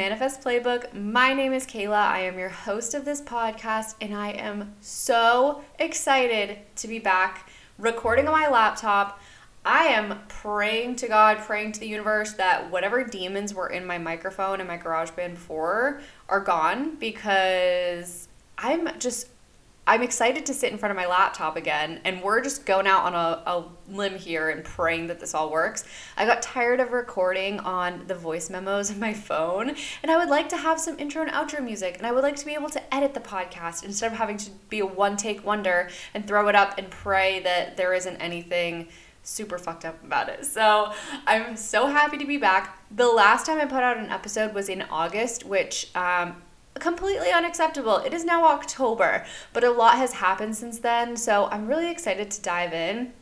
Manifest Playbook. My name is Kaila. I am your host of this podcast, and I am so excited to be back recording on my laptop. I am praying to God, praying to the universe that whatever demons were in my microphone and my GarageBand before are gone because I'm just I'm excited to sit in front of my laptop again, and we're just going out on a, a, limb here and praying that this all works. I got tired of recording on the voice memos of my phone, and I would like to have some intro and outro music, and I would like to be able to edit the podcast instead of having to be a one take wonder and throw it up and pray that there isn't anything super fucked up about it. So I'm so happy to be back. The last time I put out an episode was in August, which um, completely unacceptable. It is now October, but a lot has happened since then. So I'm really excited to dive in,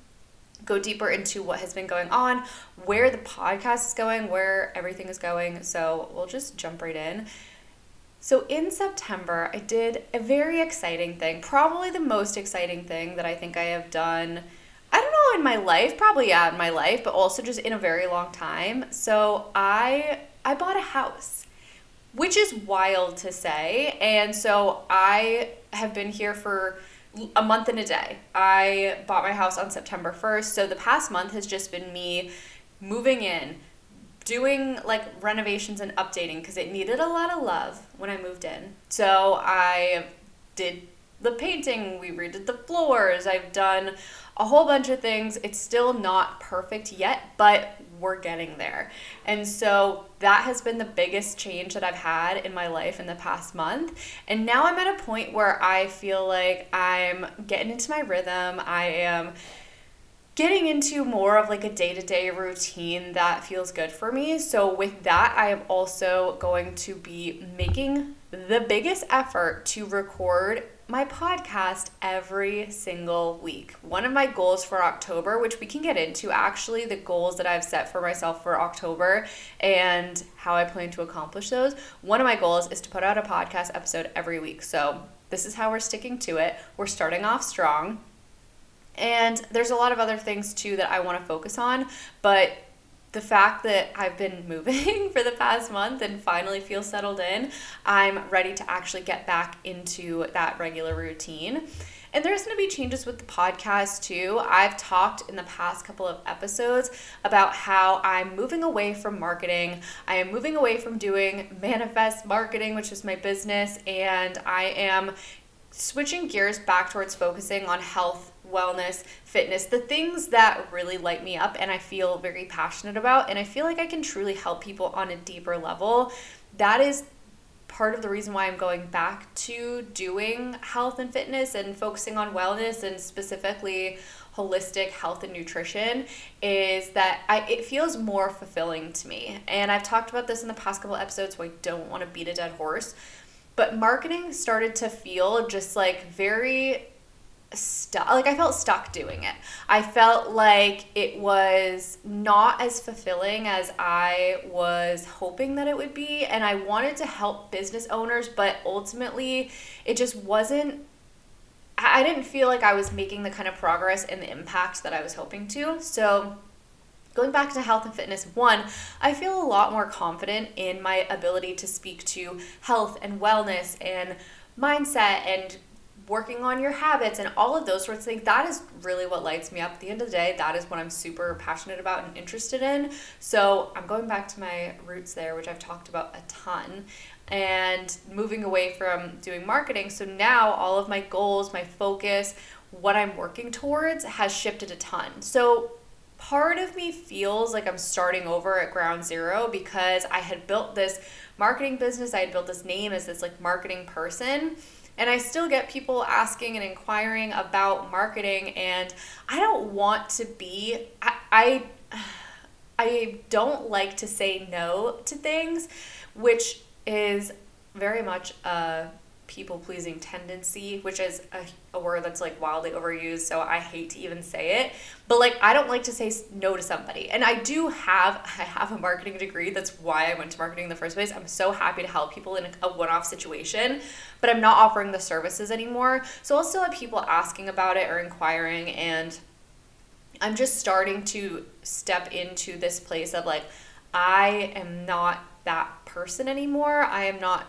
go deeper into what has been going on, where the podcast is going, where everything is going. So we'll just jump right in. So in September, I did a very exciting thing, probably the most exciting thing that I think I have done. I don't know in my life, probably yeah, in my life, but also just in a very long time. So I I bought a house which is wild to say. And so I have been here for a month and a day. I bought my house on September 1st. So the past month has just been me moving in, doing like renovations and updating because it needed a lot of love when I moved in. So I did the painting, we redid the floors, I've done a whole bunch of things. It's still not perfect yet, but we're getting there. And so that has been the biggest change that I've had in my life in the past month. And now I'm at a point where I feel like I'm getting into my rhythm. I am getting into more of like a day-to-day routine that feels good for me. So with that, I am also going to be making the biggest effort to record my podcast every single week. One of my goals for October, which we can get into actually, the goals that I've set for myself for October and how I plan to accomplish those. One of my goals is to put out a podcast episode every week. So, this is how we're sticking to it. We're starting off strong. And there's a lot of other things too that I want to focus on, but the fact that I've been moving for the past month and finally feel settled in, I'm ready to actually get back into that regular routine. And there's going to be changes with the podcast too. I've talked in the past couple of episodes about how I'm moving away from marketing. I am moving away from doing manifest marketing, which is my business, and I am switching gears back towards focusing on health wellness, fitness, the things that really light me up and I feel very passionate about. And I feel like I can truly help people on a deeper level. That is part of the reason why I'm going back to doing health and fitness and focusing on wellness and specifically holistic health and nutrition is that I it feels more fulfilling to me. And I've talked about this in the past couple episodes, so I don't want to beat a dead horse. But marketing started to feel just like very stuck like i felt stuck doing it. I felt like it was not as fulfilling as i was hoping that it would be and i wanted to help business owners but ultimately it just wasn't i didn't feel like i was making the kind of progress and the impact that i was hoping to. So going back to health and fitness, one, I feel a lot more confident in my ability to speak to health and wellness and mindset and working on your habits and all of those sorts of things. That is really what lights me up. At the end of the day, that is what I'm super passionate about and interested in. So I'm going back to my roots there, which I've talked about a ton, and moving away from doing marketing. So now all of my goals, my focus, what I'm working towards has shifted a ton. So part of me feels like I'm starting over at ground zero because I had built this marketing business, I had built this name as this like marketing person and I still get people asking and inquiring about marketing, and I don't want to be, I, I, I don't like to say no to things, which is very much a people pleasing tendency, which is a, a, word that's like wildly overused, so I hate to even say it. But like I don't like to say no to somebody. And I do have I have a marketing degree. That's why I went to marketing in the first place. I'm so happy to help people in a, a one-off situation, but I'm not offering the services anymore. So I'll still have people asking about it or inquiring and I'm just starting to step into this place of like I am not that person anymore. I am not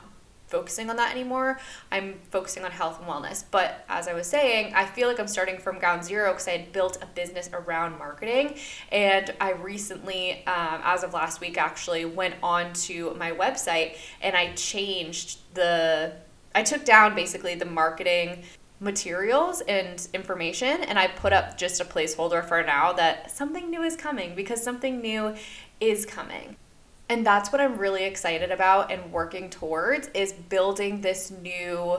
focusing on that anymore. I'm focusing on health and wellness. But as I was saying, I feel like I'm starting from ground zero because I had built a business around marketing. And I recently, um, as of last week, actually went on to my website and I changed the, I took down basically the marketing materials and information and I put up just a placeholder for now that something new is coming because something new is coming. And that's what I'm really excited about and working towards is building this new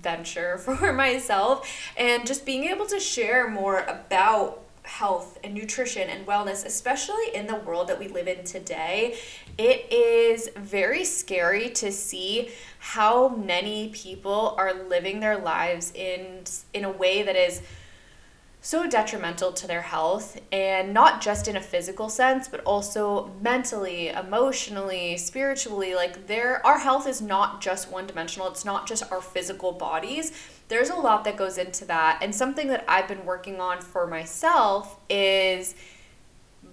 venture for myself and just being able to share more about health and nutrition and wellness, especially in the world that we live in today. It is very scary to see how many people are living their lives in in a way that is so detrimental to their health and not just in a physical sense but also mentally emotionally spiritually like there our health is not just one dimensional it's not just our physical bodies. There's a lot that goes into that and something that i've been working on for myself is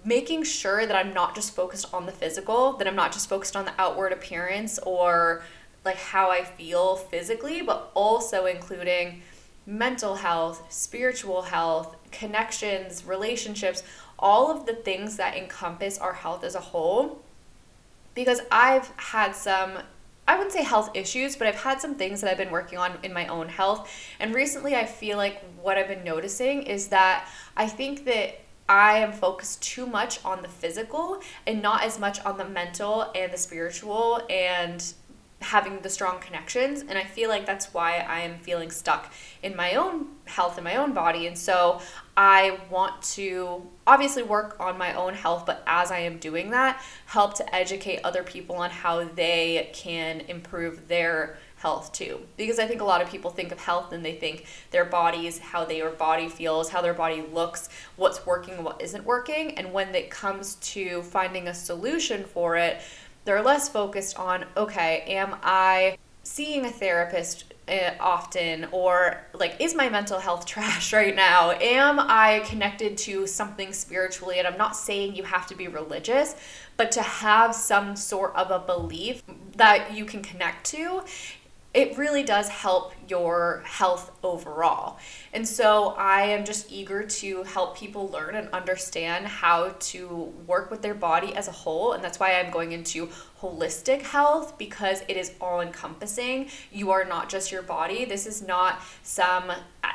making sure that i'm not just focused on the physical that i'm not just focused on the outward appearance or like how i feel physically but also including mental health, spiritual health, connections, relationships, all of the things that encompass our health as a whole. Because I've had some, I wouldn't say health issues, but I've had some things that I've been working on in my own health. And recently, I feel like what I've been noticing is that I think that I am focused too much on the physical and not as much on the mental and the spiritual and having the strong connections and i feel like that's why i am feeling stuck in my own health in my own body and so i want to obviously work on my own health but as i am doing that help to educate other people on how they can improve their health too. Because i think a lot of people think of health and they think their bodies how their body feels how their body looks what's working what isn't working and when it comes to finding a solution for it they're less focused on, okay, am I seeing a therapist uh, often? Or like is my mental health trash right now? Am i connected to something spiritually? And i'm not saying you have to be religious but to have some sort of a belief that you can connect to it really does help your health overall. And so I am just eager to help people learn and understand how to work with their body as a whole. And that's why I'm going into holistic health because it is all encompassing. You are not just your body. This is not some,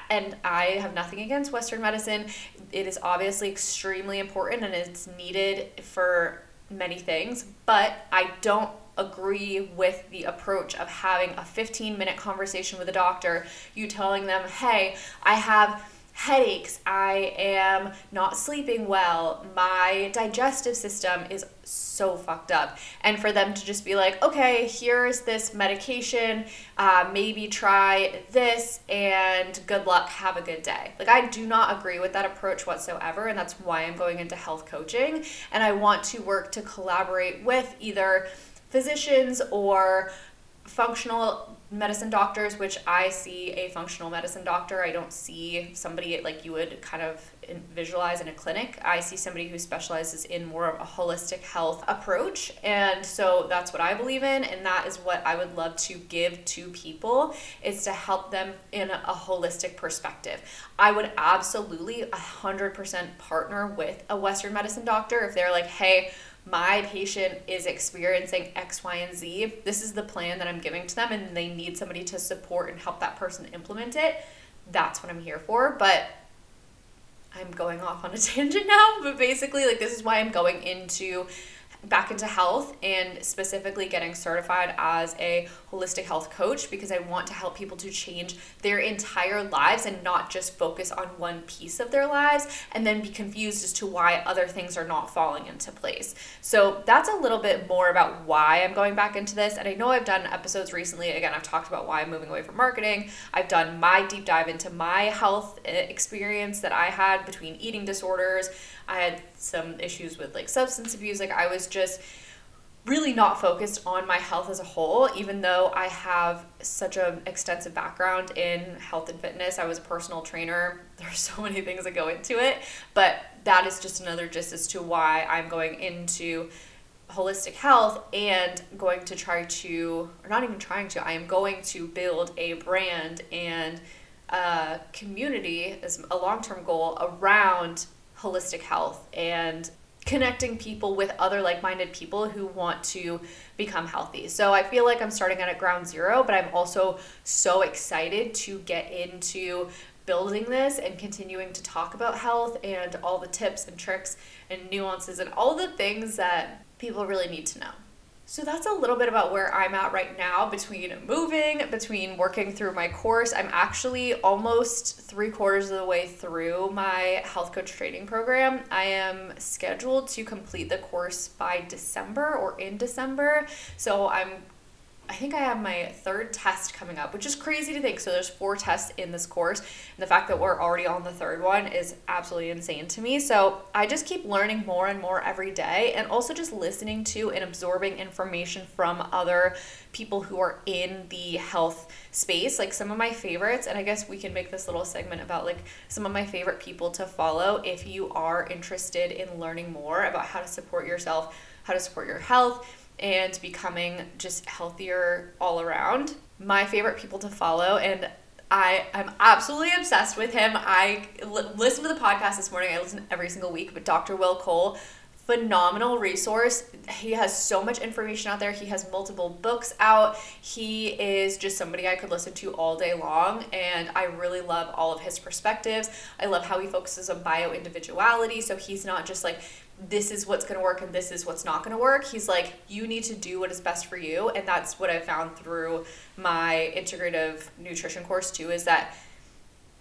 and I have nothing against Western medicine. It is obviously extremely important and it's needed for many things, but I don't agree with the approach of having a 15 minute conversation with a doctor, you telling them, hey, I have headaches, I am not sleeping well, my digestive system is so fucked up. And for them to just be like, okay, here's this medication, uh, maybe try this, and good luck, have a good day. Like, I do not agree with that approach whatsoever, and that's why I'm going into health coaching. And I want to work to collaborate with either physicians or functional medicine doctors, which I see a functional medicine doctor. I don't see somebody like you would kind of visualize in a clinic. I see somebody who specializes in more of a holistic health approach. And so that's what I believe in. And that is what I would love to give to people is to help them in a holistic perspective. I would absolutely 100% partner with a Western medicine doctor if they're like, hey, my patient is experiencing X, Y, and Z. This is the plan that I'm giving to them, and they need somebody to support and help that person implement it. That's what I'm here for. But I'm going off on a tangent now. But basically, like, this is why I'm going into back into health and specifically getting certified as a holistic health coach because I want to help people to change their entire lives and not just focus on one piece of their lives and then be confused as to why other things are not falling into place. So that's a little bit more about why I'm going back into this. And I know I've done episodes recently. Again, I've talked about why I'm moving away from marketing. I've done my deep dive into my health eh, experience that I had between eating disorders. I had some issues with like substance abuse. Like I was just really not focused on my health as a whole, even though I have such an extensive background in health and fitness. I was a personal trainer. There's so many things that go into it, but that is just another just as to why I'm going into holistic health and going to try to, or not even trying to, I am going to build a brand and a community as a long term goal around holistic health and connecting people with other like minded people who want to become healthy. So I feel like I'm starting at ground zero, but I'm also so excited to get into building this and continuing to talk about health and all the tips and tricks and nuances and all the things that people really need to know. So that's a little bit about where I'm at right now between moving, between working through my course. I'm actually almost three quarters of the way through my health coach training program. I am scheduled to complete the course by December or in December. So I'm I think I have my third test coming up, which is crazy to think. So there's four tests in this course, and the fact that we're already on the third one is absolutely insane to me. So I just keep learning more and more every day, and also just listening to and absorbing information from other people who are in the health space. Like some of my favorites, and I guess we can make this little segment about like some of my favorite people to follow if you are interested in learning more about how to support yourself, how to support your health and becoming just healthier all around. My favorite people to follow, and I am absolutely obsessed with him. I l- listened to the podcast this morning. I listen every single week, but Dr. Will Cole, phenomenal resource. He has so much information out there. He has multiple books out. He is just somebody I could listen to all day long, and I really love all of his perspectives. I love how he focuses on bio individuality. So he's not just like this is what's going to work and this is what's not going to work. He's like, you need to do what is best for you. And that's what I found through my integrative nutrition course, too, is that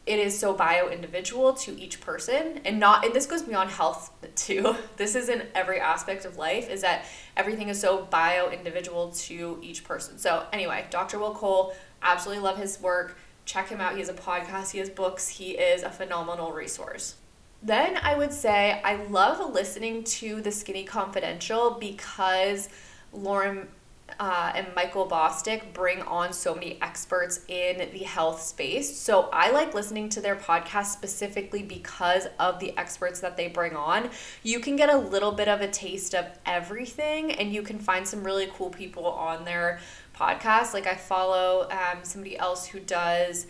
it is so bio individual to each person and not and this goes beyond health too. This is in every aspect of life is that everything is so bio individual to each person. So anyway dr will cole absolutely love his work. Check him out. He has a podcast. He has books. He is a phenomenal resource then I would say I love listening to The Skinny Confidential because Lauren uh, and Michael Bosstick bring on so many experts in the health space. So I like listening to their podcast specifically because of the experts that they bring on. You can get a little bit of a taste of everything, and you can find some really cool people on their podcast. Like I follow um, somebody else who does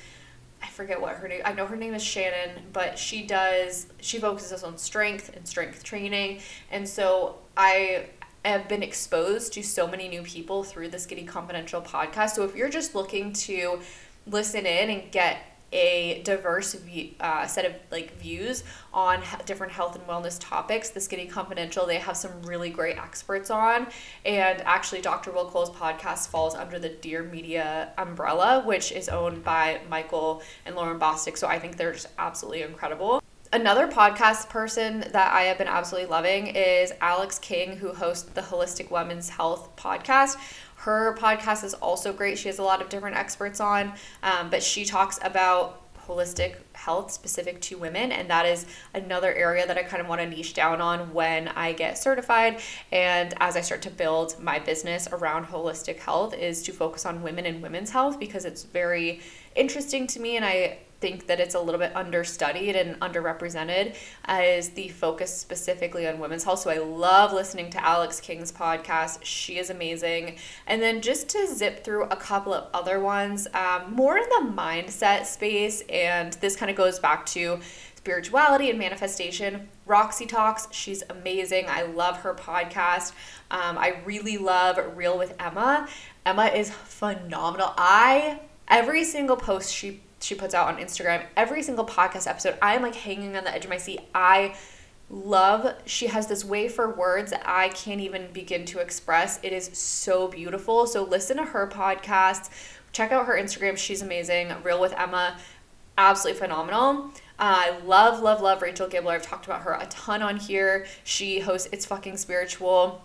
I forget what her name. I know her name is Shannon, but she does. She focuses on strength and strength training, and so I have been exposed to so many new people through the Skinny Confidential podcast. So if you're just looking to listen in and get a diverse view, uh, set of like views on different health and wellness topics. The Skinny Confidential, they have some really great experts on, and actually, Dr. Will Cole's podcast falls under the Dear Media umbrella, which is owned by Michael and Lauren Bosstick. So I think they're just absolutely incredible. Another podcast person that I have been absolutely loving is Alex King, who hosts the Holistic Women's Health podcast her podcast is also great. She has a lot of different experts on, um, but she talks about holistic health specific to women and that is another area that I kind of want to niche down on when I get certified and as I start to build my business around holistic health is to focus on women and women's health because it's very interesting to me and I think that it's a little bit understudied and underrepresented as the focus specifically on women's health. So I love listening to Alex King's podcast. She is amazing. And then just to zip through a couple of other ones, um, more in the mindset space, and this kind of goes back to spirituality and manifestation. Roxy Talks, she's amazing. I love her podcast. Um, I really love Real with Emma. Emma is phenomenal. I every single post she she puts out on Instagram, every single podcast episode, I'm like hanging on the edge of my seat. I love she has this way for words that I can't even begin to express. It is so beautiful. So listen to her podcast. Check out her Instagram. She's amazing. Real with Emma. Absolutely phenomenal. Uh, I love, love, love Rachel Gibler. I've talked about her a ton on here. She hosts It's Fucking Spiritual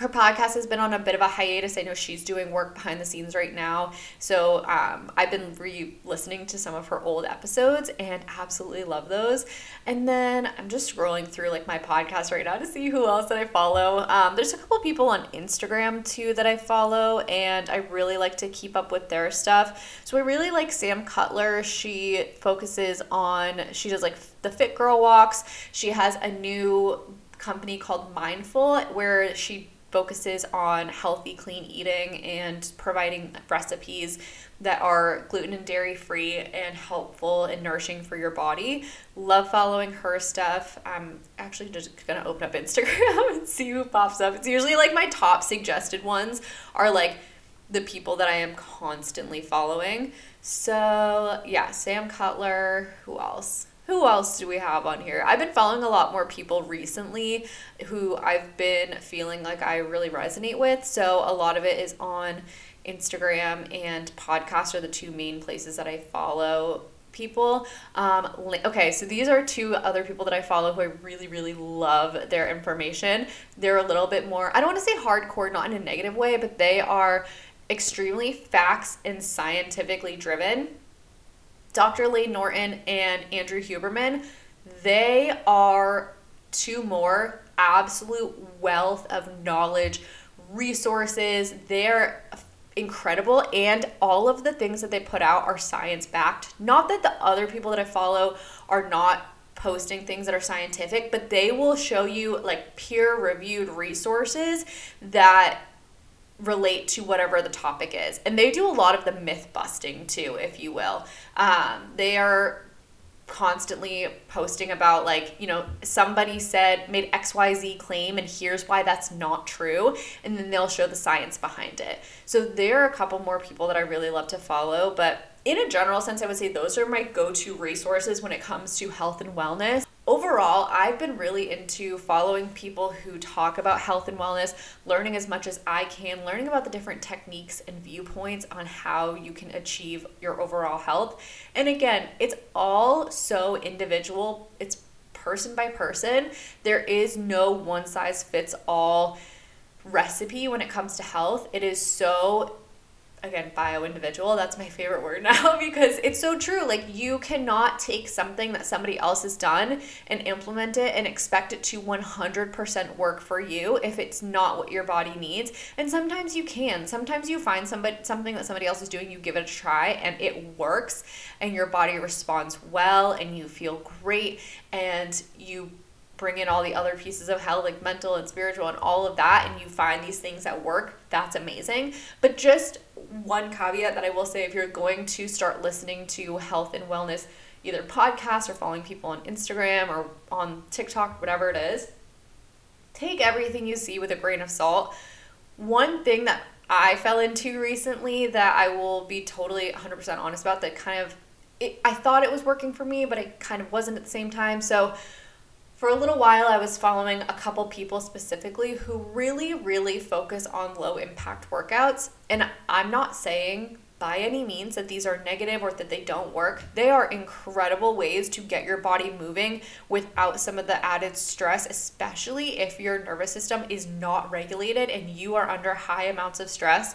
her podcast has been on a bit of a hiatus. I know she's doing work behind the scenes right now. So um, I've been re listening to some of her old episodes and absolutely love those. And then I'm just scrolling through like my podcast right now to see who else that I follow. Um, there's a couple people on Instagram too that I follow, and I really like to keep up with their stuff. So I really like Sam Cutler. She focuses on, she does like the Fit Girl walks. She has a new company called Mindful, where she focuses on healthy, clean eating and providing recipes that are gluten and dairy free and helpful and nourishing for your body. Love following her stuff. I'm actually just gonna open up Instagram and see who pops up. It's usually like my top suggested ones are like the people that I am constantly following. So yeah, Sam Cutler. Who else? Who else do we have on here? I've been following a lot more people recently who I've been feeling like I really resonate with. So a lot of it is on Instagram and podcast are the two main places that I follow people. Um, okay, so these are two other people that I follow who I really, really love their information. They're a little bit more, I don't want to say hardcore, not in a negative way, but they are extremely facts and scientifically driven. Dr. Layne Norton and Andrew Huberman, they are two more absolute wealth of knowledge, resources. They're incredible and all of the things that they put out are science backed. Not that the other people that I follow are not posting things that are scientific, but they will show you like peer reviewed resources that relate to whatever the topic is. And they do a lot of the myth busting too, if you will. Um, they are constantly posting about like you know somebody said made xyz claim and here's why that's not true and then they'll show the science behind it so there are a couple more people that i really love to follow but in a general sense i would say those are my go-to resources when it comes to health and wellness overall, I've been really into following people who talk about health and wellness, learning as much as I can, learning about the different techniques and viewpoints on how you can achieve your overall health. And again, it's all so individual, it's person by person. There is no one size fits all recipe when it comes to health. It is so again bio individual that's my favorite word now because it's so true like you cannot take something that somebody else has done and implement it and expect it to 100% work for you if it's not what your body needs. And sometimes you can. Sometimes you find somebody something that somebody else is doing you give it a try and it works and your body responds well and you feel great and you bring in all the other pieces of health, like mental and spiritual and all of that, and you find these things that work, that's amazing. But just one caveat that I will say if you're going to start listening to health and wellness, either podcasts or following people on Instagram or on TikTok, whatever it is, take everything you see with a grain of salt. One thing that I fell into recently that I will be totally 100% honest about that kind of it, I thought it was working for me, but it kind of wasn't at the same time. So for a little while, I was following a couple people specifically who really, really focus on low impact workouts. And I'm not saying by any means that these are negative or that they don't work. They are incredible ways to get your body moving without some of the added stress, especially if your nervous system is not regulated and you are under high amounts of stress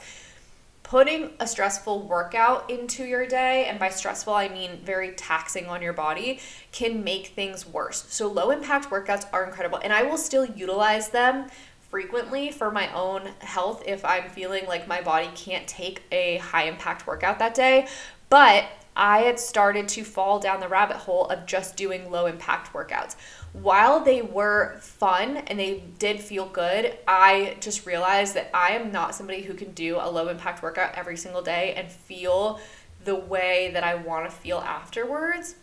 putting a stressful workout into your day, and by stressful, I mean very taxing on your body, can make things worse. So, low impact workouts are incredible, and I will still utilize them frequently for my own health if I'm feeling like my body can't take a high impact workout that day. But I had started to fall down the rabbit hole of just doing low impact workouts while they were fun and they did feel good, I just realized that I am not somebody who can do a low impact workout every single day and feel the way that I want to feel afterwards.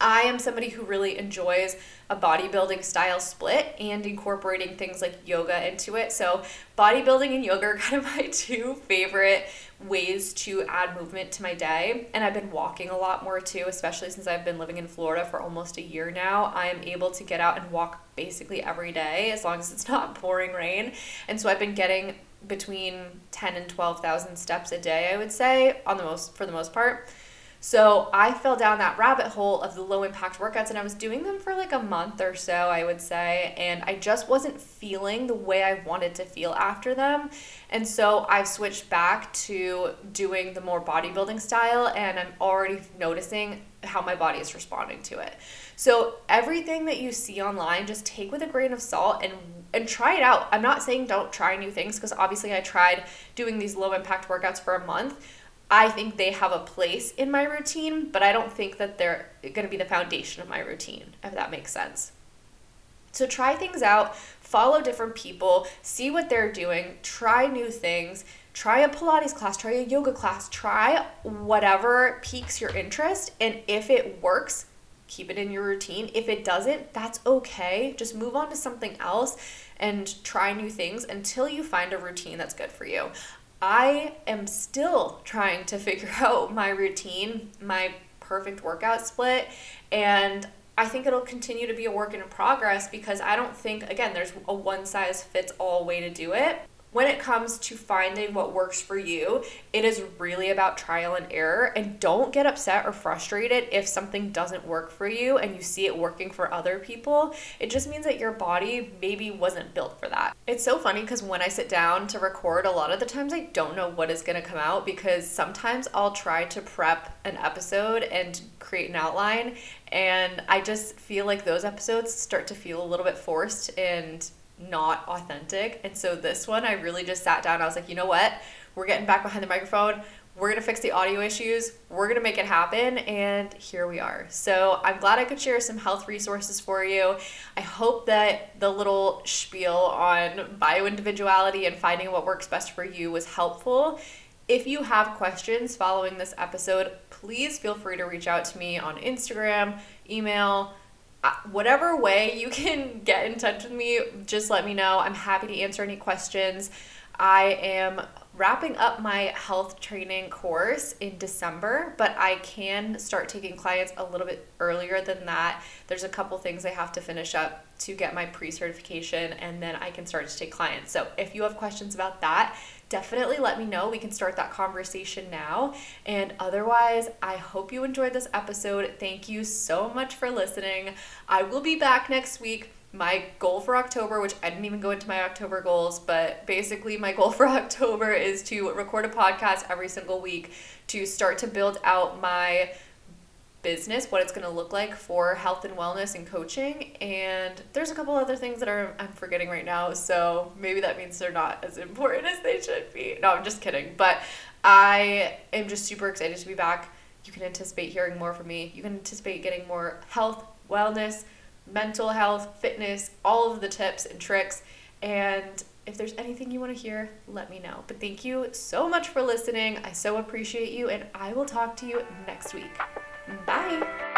I am somebody who really enjoys a bodybuilding style split and incorporating things like yoga into it. So, bodybuilding and yoga are kind of my two favorite ways to add movement to my day. And I've been walking a lot more too, especially since I've been living in Florida for almost a year now. I am able to get out and walk basically every day as long as it's not pouring rain. And so I've been getting between 10 and 12,000 steps a day, I would say, on the most for the most part. So I fell down that rabbit hole of the low impact workouts and I was doing them for like a month or so, I would say, and I just wasn't feeling the way I wanted to feel after them. And so I've switched back to doing the more bodybuilding style and I'm already noticing how my body is responding to it. So everything that you see online just take with a grain of salt and and try it out. I'm not saying don't try new things because obviously I tried doing these low impact workouts for a month I think they have a place in my routine, but I don't think that they're going to be the foundation of my routine, if that makes sense. So try things out, follow different people, see what they're doing, try new things. Try a Pilates class, try a yoga class, try whatever piques your interest. And if it works, keep it in your routine. If it doesn't, that's okay. Just move on to something else and try new things until you find a routine that's good for you. I am still trying to figure out my routine, my perfect workout split, and I think it'll continue to be a work in progress because I don't think, again, there's a one size fits all way to do it when it comes to finding what works for you, it is really about trial and error. And don't get upset or frustrated if something doesn't work for you and you see it working for other people. It just means that your body maybe wasn't built for that. It's so funny because when I sit down to record, a lot of the times I don't know what is going to come out because sometimes I'll try to prep an episode and create an outline. And I just feel like those episodes start to feel a little bit forced and not authentic. And so this one, I really just sat down. I was like, you know what? We're getting back behind the microphone. We're going to fix the audio issues. We're going to make it happen. And here we are. So I'm glad I could share some health resources for you. I hope that the little spiel on bio individuality and finding what works best for you was helpful. If you have questions following this episode, please feel free to reach out to me on Instagram, email, whatever way you can get in touch with me, just let me know. I'm happy to answer any questions. I am wrapping up my health training course in December, but I can start taking clients a little bit earlier than that. There's a couple things I have to finish up to get my pre certification, and then I can start to take clients. So if you have questions about that, definitely let me know. We can start that conversation now. And otherwise, I hope you enjoyed this episode. Thank you so much for listening. I will be back next week. My goal for October, which I didn't even go into my October goals, but basically, my goal for October is to record a podcast every single week to start to build out my business, what it's going to look like for health and wellness and coaching. And there's a couple other things that are I'm forgetting right now, so maybe that means they're not as important as they should be. No, I'm just kidding. But I am just super excited to be back. You can anticipate hearing more from me. You can anticipate getting more health, wellness, mental health, fitness, all of the tips and tricks. And if there's anything you want to hear, let me know. But thank you so much for listening. I so appreciate you, and I will talk to you next week. Bye!